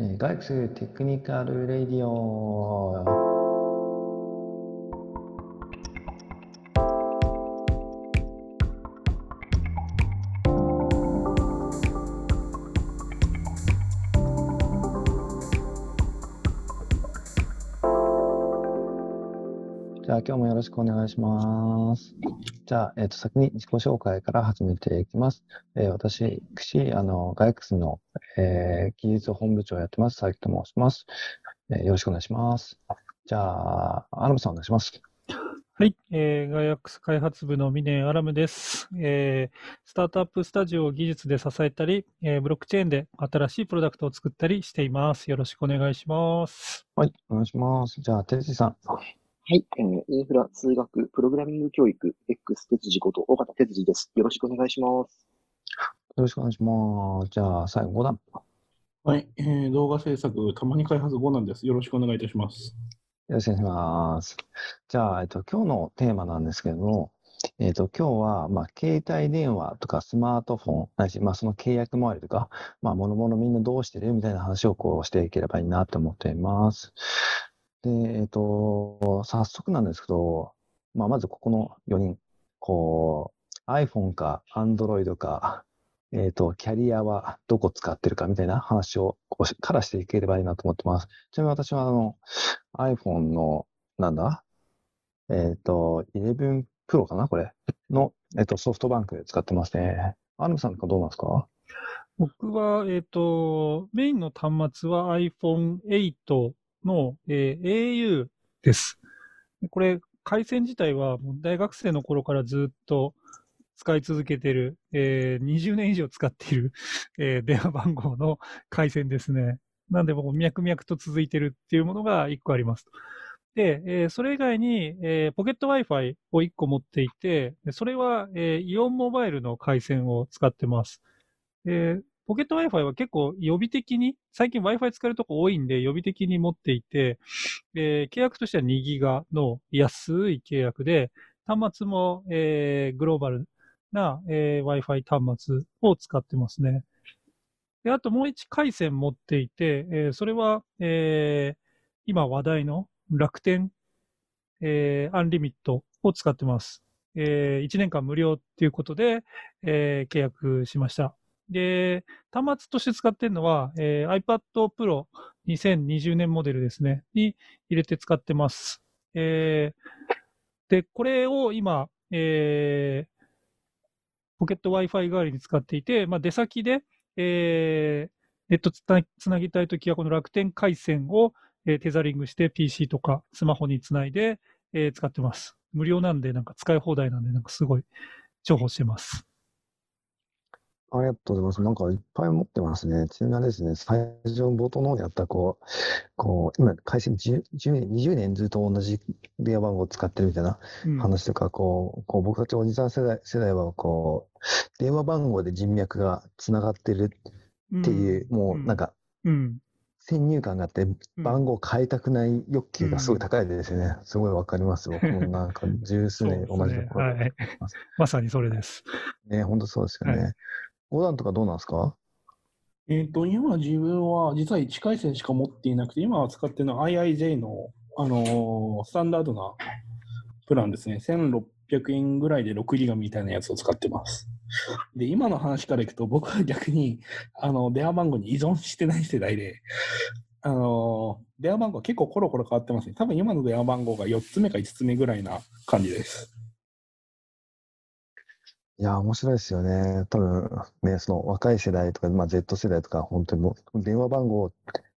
え、ガイクステクニカルレディオ。今日もよろしくお願いします。じゃあ、えっ、ー、と、先に自己紹介から始めていきます。えー、私、くし、あの、ガイクスの、えー、技術本部長をやってます、佐伯と申します。えー、よろしくお願いします。じゃあ、アラムさんお願いします。はい、えー、ガイアックス開発部の峰アラムです、えー。スタートアップスタジオを技術で支えたり、えー、ブロックチェーンで新しいプロダクトを作ったりしています。よろしくお願いします。はい、お願いします。じゃあ、テジさん。はい、えー、インフラ、通学、プログラミング教育、X 哲司こと、尾形哲司です。よろしくお願いします。よろしくお願いします。じゃあ、最後5段。はい、えー、動画制作、たまに開発5段です。よろしくお願いいたします。よろしくお願いします。じゃあ、えっと、今日のテーマなんですけれども、えっ、と、今日は、まあ、携帯電話とかスマートフォン、ないし、まあ、その契約周りとか、まあ、もろもろみんなどうしてる？みたいな話をこうしていければいいなと思っています。で、えっ、と、早速なんですけど、まあ、まずここの4人、こう、iPhone か Android か、えっ、と、キャリアはどこ使ってるかみたいな話をこうからしていければいいなと思ってます。ちなみに私はあの iPhone の、なんだ？えっ、と、11 Pro かなこれ？の、えっ、と、ソフトバンクで使ってますね。アルムさんとかどうなんですか？僕は、えっ、と、メインの端末は iPhone8 の、えー、au です。これ、回線自体は大学生の頃からずっと使い続けてる、えー、20年以上使っている、えー、電話番号の回線ですね。なんで、もう脈々と続いてるっていうものが1個あります。で、えー、それ以外に、えー、ポケット Wi-Fi を1個持っていて、それは、えー、イオンモバイルの回線を使ってます。えー、ポケット Wi-Fi は結構予備的に、最近 Wi-Fi 使えるとこ多いんで予備的に持っていて、えー、契約としては2ギガの安い契約で、端末も、えー、グローバルな、えー、Wi-Fi 端末を使ってますね。で、あともう1回線持っていて、えー、それは、えー、今話題の楽天、えー、アンリミットを使ってます。えー、1年間無料っていうことで、えー、契約しました。で、端末として使ってるのは、えー、iPad Pro 2020年モデルですね、に入れて使ってます。えー、で、これを今、えー、ポケット Wi-Fi 代わりに使っていて、まあ、出先で、えー、ネットつなぎたいときは、この楽天回線を、えー、テザリングして PC とかスマホにつないで、えー、使ってます。無料なんで、なんか使い放題なんで、なんかすごい重宝してます。ありがとうございます。なんかいっぱい持ってますね。ちなみにですね、最初冒頭の方にあった、こう、こう、今、回線 10, 10年、20年ずっと同じ電話番号を使ってるみたいな話とか、うん、こう、こう僕たちおじさん世代世代は、こう、電話番号で人脈がつながってるっていう、うん、もうなんか、うん、先入観があって、番号を変えたくない欲求がすごい高いですよね。すごいわかります。僕 もなんか十数年同じところ、ねはい、まさにそれです。ね、本当そうですよね。はい5段とかどうなんですか？えっ、と、今自分は実は1回戦しか持っていなくて、今は使ってるのは IIJ の、あのー、スタンダードなプランですね。1600円ぐらいで6ギガみたいなやつを使ってます。で、今の話からいくと、僕は逆に、あの、電話番号に依存してない世代で、あのー、電話番号結構コロコロ変わってますね。多分今の電話番号が4つ目か5つ目ぐらいな感じです。いや、面白いですよね。多分ね、その若い世代とか、まあ、Z 世代とか、本当にもう電話番号っ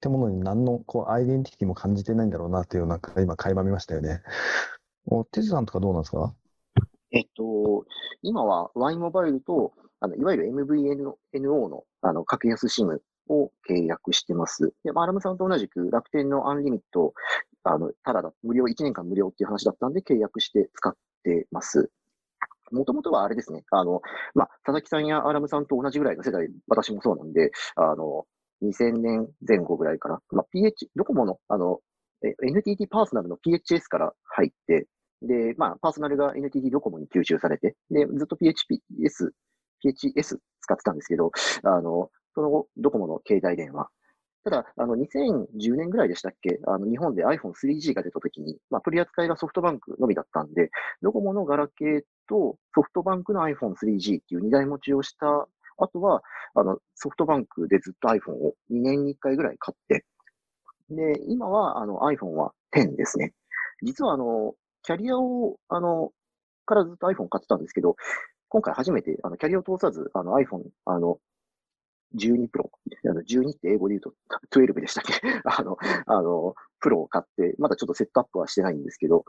てものに何のこうアイデンティティも感じてないんだろうなっていう、なんか今、垣間見ましたよね。おテジさんとかどうなんですか？えっと、今は Y モバイルと、あのいわゆる MVNO のあの格安 SIM を契約してます。で、まあ、アラムさんと同じく楽天のアンリミット、あの、ただだ、無料、1年間無料っていう話だったんで契約して使ってます。もともとはあれですね、あの、まあ、佐々木さんやアラムさんと同じぐらいの世代、私もそうなんで、あの、2000年前後ぐらいから、まあ、PH、ドコモの、あの、NTT パーソナルの PHS から入って、で、まあ、パーソナルが NTT ドコモに吸収されて、で、ずっと PHPS、PHS 使ってたんですけど、あの、その後、ドコモの携帯電話ただ、あの、2010年ぐらいでしたっけ？あの、日本で iPhone3G が出た時に、まあ、取り扱いがソフトバンクのみだったんで、ドコモのガラケーとソフトバンクの iPhone3G っていう2台持ちをした後は、あの、ソフトバンクでずっと iPhone を2年に1回ぐらい買って、で、今は、あの、iPhone は10ですね。実は、あの、キャリアを、あの、からずっと iPhone 買ってたんですけど、今回初めて、あの、キャリアを通さず、あの、iPhone、あの、12プロ、あの12って英語で言うと12でしたっけ？あの、あの、プロを買って、まだちょっとセットアップはしてないんですけど、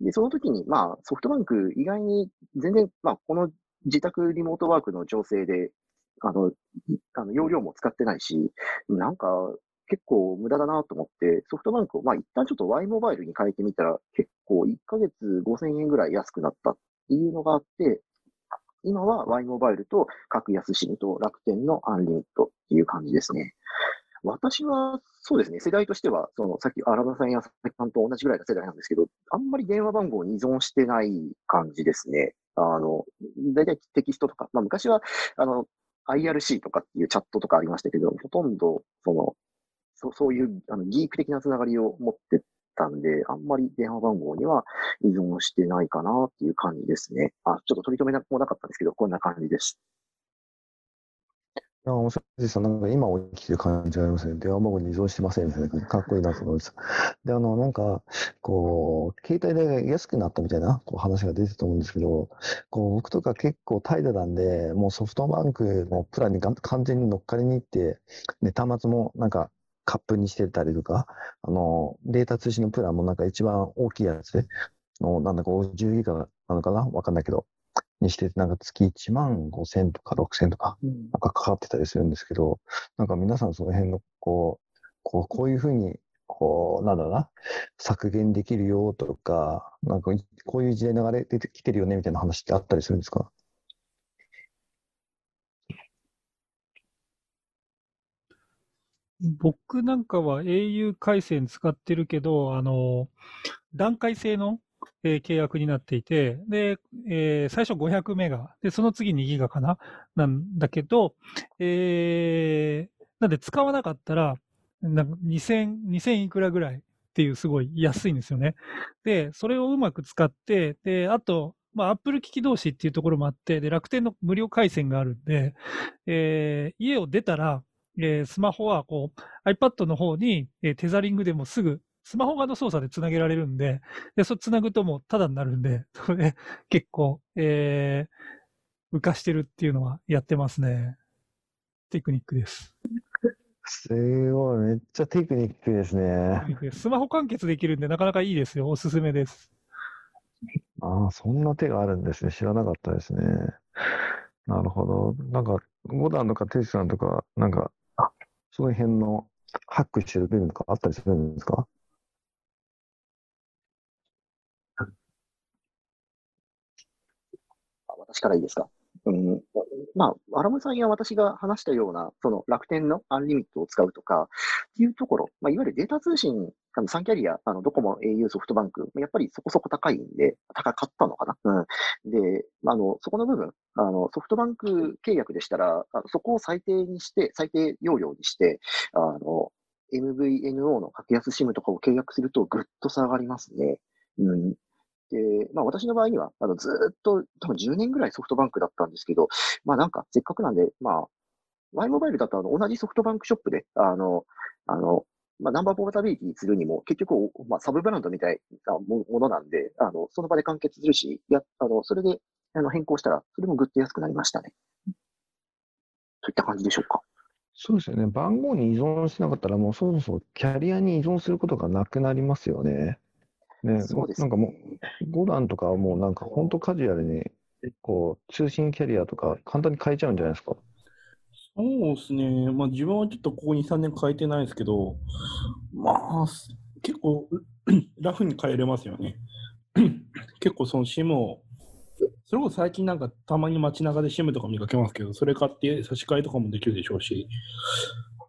で、その時に、まあ、ソフトバンク意外に全然、まあ、この自宅リモートワークの調整で、あの、あの容量も使ってないし、なんか、結構無駄だなと思って、ソフトバンクを、まあ一旦ちょっと Y モバイルに変えてみたら、結構1ヶ月5000円ぐらい安くなったっていうのがあって、今は Y モバイルと格安シムと楽天のアンリミットっていう感じですね。私は、そうですね、世代としては、その、さっき荒田さんや佐々木さんと同じぐらいの世代なんですけど、あんまり電話番号に依存してない感じですね。あの、大体テキストとか、まあ昔は、あの、IRC とかっていうチャットとかありましたけど、ほとんど、その、そそういうあのギーク的なつながりを持ってたんで、あんまり電話番号には依存してないかなっていう感じですね。あ、ちょっと取り留めもなかったんですけど、こんな感じです。いや、面白いですなんか今起きてる感じがありますね。電話番号に依存してませんみたいな感じ。かっこいいなと思います。で、あの、なんか、こう、携帯代が安くなったみたいなこう話が出てたと思うんですけど、こう、僕とか結構怠惰なんで、もうソフトバンクのプランに完全に乗っかりに行って、ね、端末もなんかカップにしてたりとか、あの、データ通信のプランもなんか一番大きいやつでの、なんだか50ギガなのかな？わかんないけど、にしてなんか月1万5千とか6千とか、なんかかかってたりするんですけど、なんか皆さんその辺の、こう、こうこういうふうに、こう、なんだろうな、削減できるよとか、なんかこういう時代流れ出てきてるよねみたいな話ってあったりするんですか？僕なんかは au 回線使ってるけど、あの、段階制の、えー契約になっていて、で、えー最初500メガ、で、その次2ギガかな？なんだけど、えーなんで使わなかったら、なんか2000、2000いくらぐらいっていうすごい安いんですよね。で、それをうまく使って、で、あと、まあ、Apple 機器同士っていうところもあって、で、楽天の無料回線があるんで、えー家を出たら、えースマホはこう iPad の方に、えーテザリングでもすぐスマホ側の操作でつなげられるんで、でそれつなぐともうタダになるんで、それ結構、えー浮かしてるっていうのはやってますね。テクニックです。すごい、めっちゃテクニックですね。スマホ完結できるんで、なかなかいいですよ。おすすめです。ああ、そんな手があるんですね。知らなかったですね。なるほど。なんか、5段とかテイさんとか、なんか、その辺のハックしてる部分とかあったりするんですか？私からいいですか？うん、まあ、アラムさんや私が話したような、その楽天のアンリミットを使うとか、っていうところ、まあ、いわゆるデータ通信、あの3キャリア、あのドコモ、au、ソフトバンク、やっぱりそこそこ高いんで、高かったのかな？うん、で、あの、そこの部分、あの、ソフトバンク契約でしたら、あのそこを最低にして、最低容量にして、あの、MVNO の格安 SIM とかを契約するとぐっと下がりますね。うん。で、まあ私の場合には、あの、ずっと、多分10年ぐらいソフトバンクだったんですけど、まあなんか、せっかくなんで、まあ、Y モバイルだとあの同じソフトバンクショップで、あの、あの、まあ、ナンバーポータビリティするにも、結局、まあ、サブブランドみたいなもものなんで、あの、その場で完結するし、や、あの、それで、あの、変更したら、それもぐっと安くなりましたね。といった感じでしょうか。そうですよね。番号に依存しなかったら、もうそもそもキャリアに依存することがなくなりますよね。ね、そうですなんかもう、5段とかはもうなんか本当カジュアルに、こう、通信キャリアとか簡単に変えちゃうんじゃないですか？そうですね。まあ自分はちょっとここ2、3年変えてないですけど、まあ、す結構 ラフに変えれますよね。結構その SIM を、それこそ最近なんかたまに街中で SIM とか見かけますけど、それ買って差し替えとかもできるでしょうし。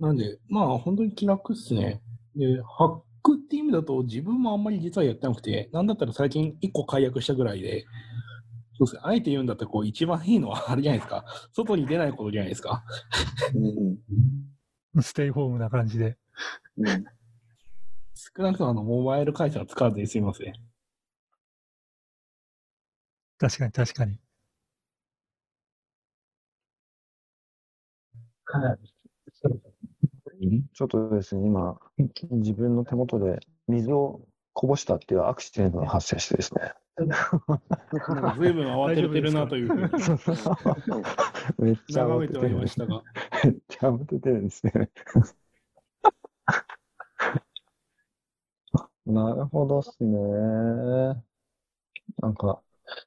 なんで、まあ本当に気楽っすね。で、ハックって意味だと自分もあんまり実はやってなくて、なんだったら最近1個解約したぐらいで、そうですね。あえて言うんだったらこう一番いいのはあれじゃないですか。外に出ないことじゃないですか。うん、ステイホームな感じで。うん少なくともあのモバイル回線は使わずに済みますね。確かに確かに。ちょっとですね、今、自分の手元で水をこぼしたっていうアクシデントが発生してですね。なんか随分慌ててるなというふうにめっちゃ慌ててるましたが。めっちゃ慌ててるんですね。なるほどっすね。なんか、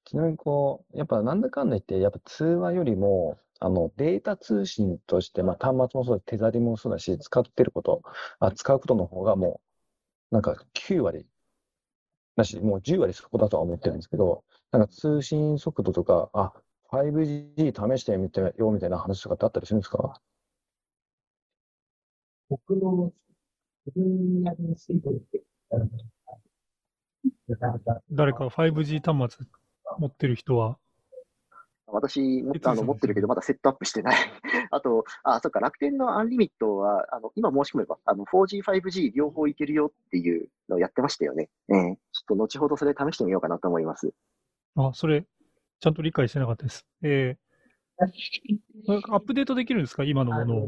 ちなみにこう、やっぱなんだかんだ言って、やっぱ通話よりも、あの、データ通信として、まあ端末もそうだし、手触りもそうだし、使ってること、あ、使うことの方がもう、なんか9割、だし、もう10割そこだとは思ってるんですけど、なんか通信速度とか、あ、5G 試してみてよみたいな話とかってあったりするんですか？僕の自分なりについてるって言ったら、誰か 5G 端末持ってる人は、私もあの持ってるけど、まだセットアップしてない。あと、あ、そっか、楽天のアンリミットは、あの今申し込めば、あの 4G、5G 両方いけるよっていうのをやってましたよね。ええちょっと後ほどそれ試してみようかなと思います。あ、それ、ちゃんと理解してなかったです。えー、アップデートできるんですか？今のものを。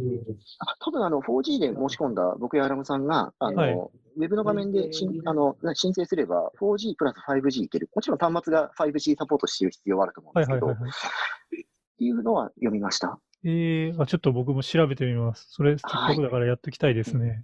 あ多分あの 4G で申し込んだ僕やアラムさんが、あの、はいウェブの画面でしんあの申請すれば 4G プラス 5G いける。もちろん端末が 5G サポートしている必要はあると思うんですけど、はいはいはいはい。っていうのは読みました？えー、あ、ちょっと僕も調べてみます。それ、せっかくだからやっときたいですね。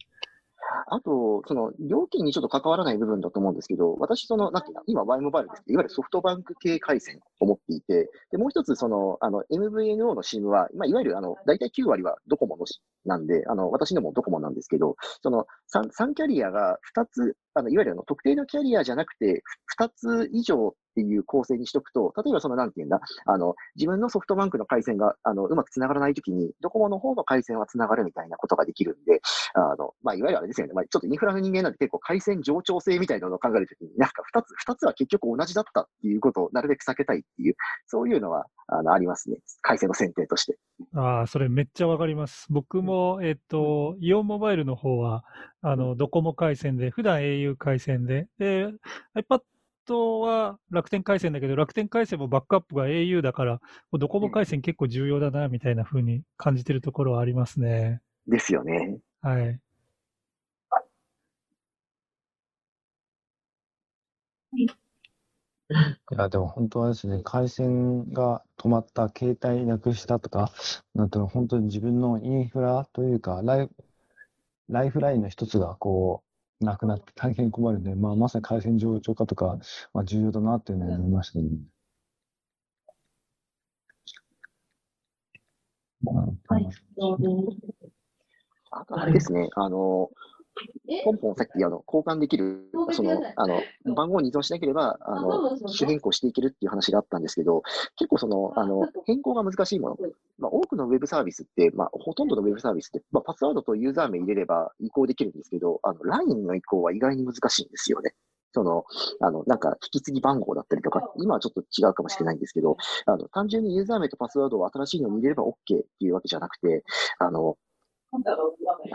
あと、その、料金にちょっと関わらない部分だと思うんですけど、私、その、なんていうか、今、Y モバイルですけど、いわゆるソフトバンク系回線を持っていて、で、もう一つ、その、あの、MVNO の SIM は、まあ、いわゆる、あの、大体9割はドコモのしなんで、あの、私のもドコモなんですけど、その、3, 3キャリアが2つ、あの、いわゆるあの、特定のキャリアじゃなくて、2つ以上っていう構成にしとくと、例えばその、なんていうんだ、あの、自分のソフトバンクの回線が、あの、うまく繋がらないときに、ドコモの方の回線は繋がるみたいなことができるんで、あの、まあ、いわゆるあれですよね。まあ、ちょっとインフラの人間なんで結構回線冗長性みたいなのを考えるときに、なんか二つ、二つは結局同じだったっていうことをなるべく避けたいっていう、そういうのは、あの、ありますね。回線の選定として。ああ、それめっちゃわかります。僕も、えっと、イオンモバイルの方は、あの、ドコモ回線で、普段 au 回線で、で、iPad は楽天回線だけど、楽天回線もバックアップが au だから、もうドコモ回線結構重要だな、みたいな風に感じてるところはありますね。ですよね。はい。いや、でも本当はですね、回線が止まった、携帯なくしたとか、なんていうの、本当に自分のインフラというか、ライフ、ライフラインの一つがこう、なくなって大変困るんで、まあ、まさに回線上長化とか、まあ、重要だなっていうのを思いましたね。はい。あとあれですね、あの、ポンポンさっきあの交換できる、その、あの、番号に依存しなければ、あの、機種変更していけるっていう話があったんですけど、結構その、あの、変更が難しいもの。まあ、多くのウェブサービスって、まあ、ほとんどのウェブサービスって、まあ、パスワードとユーザー名入れれば移行できるんですけど、あの、LINE の移行は意外に難しいんですよね。その、あの、なんか、引き継ぎ番号だったりとか、今はちょっと違うかもしれないんですけど、あの、単純にユーザー名とパスワードを新しいのに入れれば OK っていうわけじゃなくて、あの、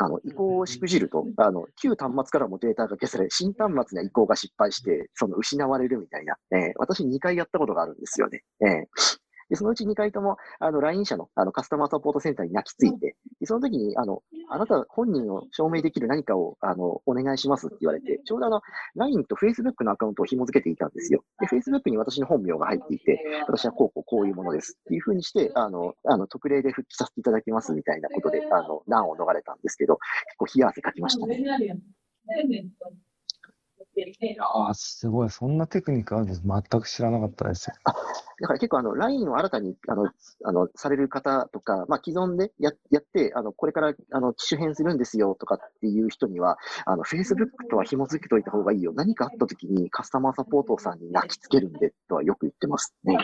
あの、移行をしくじると、あの、旧端末からもデータが消され、新端末には移行が失敗して、その失われるみたいな、えー私2回やったことがあるんですよね。えーで、そのうち2回とも、あの、LINE 社の、あの、カスタマーサポートセンターに泣きついて、で、その時に、あの、あなた本人を証明できる何かを、あの、お願いしますって言われて、ちょうどあの、LINE と Facebook のアカウントを紐付けていたんですよ。で、Facebook に私の本名が入っていて、私はこうこうこういうものですっていうふうにして、あの、あの、特例で復帰させていただきますみたいなことで、あの、難を逃れたんですけど、結構冷や汗かきましたね。ああ、すごい。そんなテクニックあるんです。全く知らなかったですよ。だから結構あの、LINE を新たに、あの、あの、される方とか、まあ、既存でややって、あの、これから、あの、機種変するんですよとかっていう人には、あの、Facebook とは紐付けといた方がいいよ。何かあった時にカスタマーサポートさんに泣きつけるんで、とはよく言ってますね。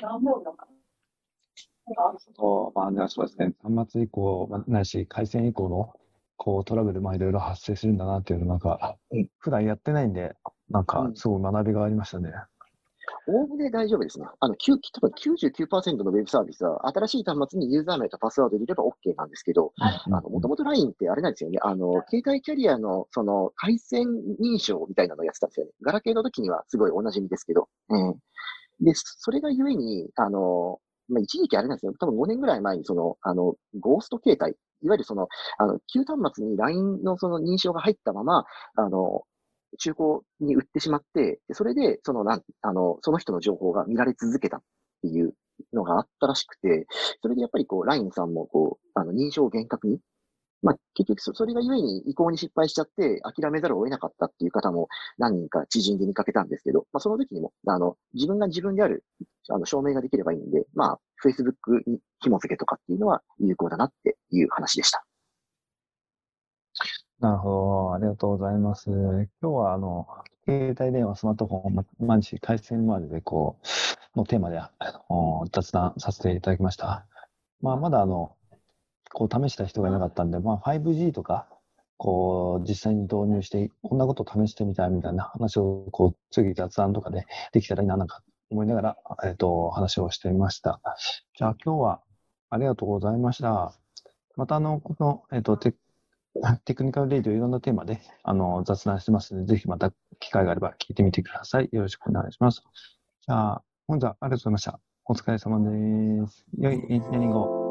そう、まあね、そうですね。端末以降、まあないし、回線以降の、こう、トラブル、まあ、いろいろ発生するんだなっていうの、なんかうん、普段やってないんで、なんかう、んすごい学びがありましたね。おおむね大丈夫ですね。あの、9多分99%のウェブサービスは、新しい端末にユーザー名とパスワード入れれば OK なんですけど、あの、もともと LINE ってあれなんですよね。あの、携帯キャリアの、その、回線認証みたいなのをやってたんですよね。ガラケーの時にはすごいお馴染みですけど。うん。で、それがゆえに、あの、まあ、一時期あれなんですよ。多分5年ぐらい前に、その、あの、ゴースト携帯、いわゆるその、あの、旧端末に LINE のその認証が入ったまま、あの、中古に売ってしまって、それで、その、なん、あの、その人の情報が見られ続けたっていうのがあったらしくて、それでやっぱりこう、LINE さんもこう、あの、認証を厳格に、まあ、結局そ、れがゆえに移行に失敗しちゃって、諦めざるを得なかったっていう方も何人か知人で見かけたんですけど、まあ、その時にも、あの、自分が自分である、あの、証明ができればいいんで、まあ、Facebook に紐付けとかっていうのは有効だなっていう話でした。なるほど。ありがとうございます。今日は、あの、携帯電話、スマートフォン、ま毎日回線までで、こう、のテーマで、あの雑談させていただきました。まあ、まだ、あの、こう、試した人がいなかったんで、まあ、5G とか、こう、実際に導入して、こんなことを試してみたいみたいな話を、こう、次雑談とかでできたらいいな、なんか思いながら、えっと、話をしてみました。じゃあ、今日はありがとうございました。また、あの、この、えっと、テ テクニカルレイディオいろんなテーマであの雑談してますので、ぜひまた機会があれば聞いてみてください。よろしくお願いします。じゃあ、本日はありがとうございました。お疲れ様です。良いエンジニアリングを。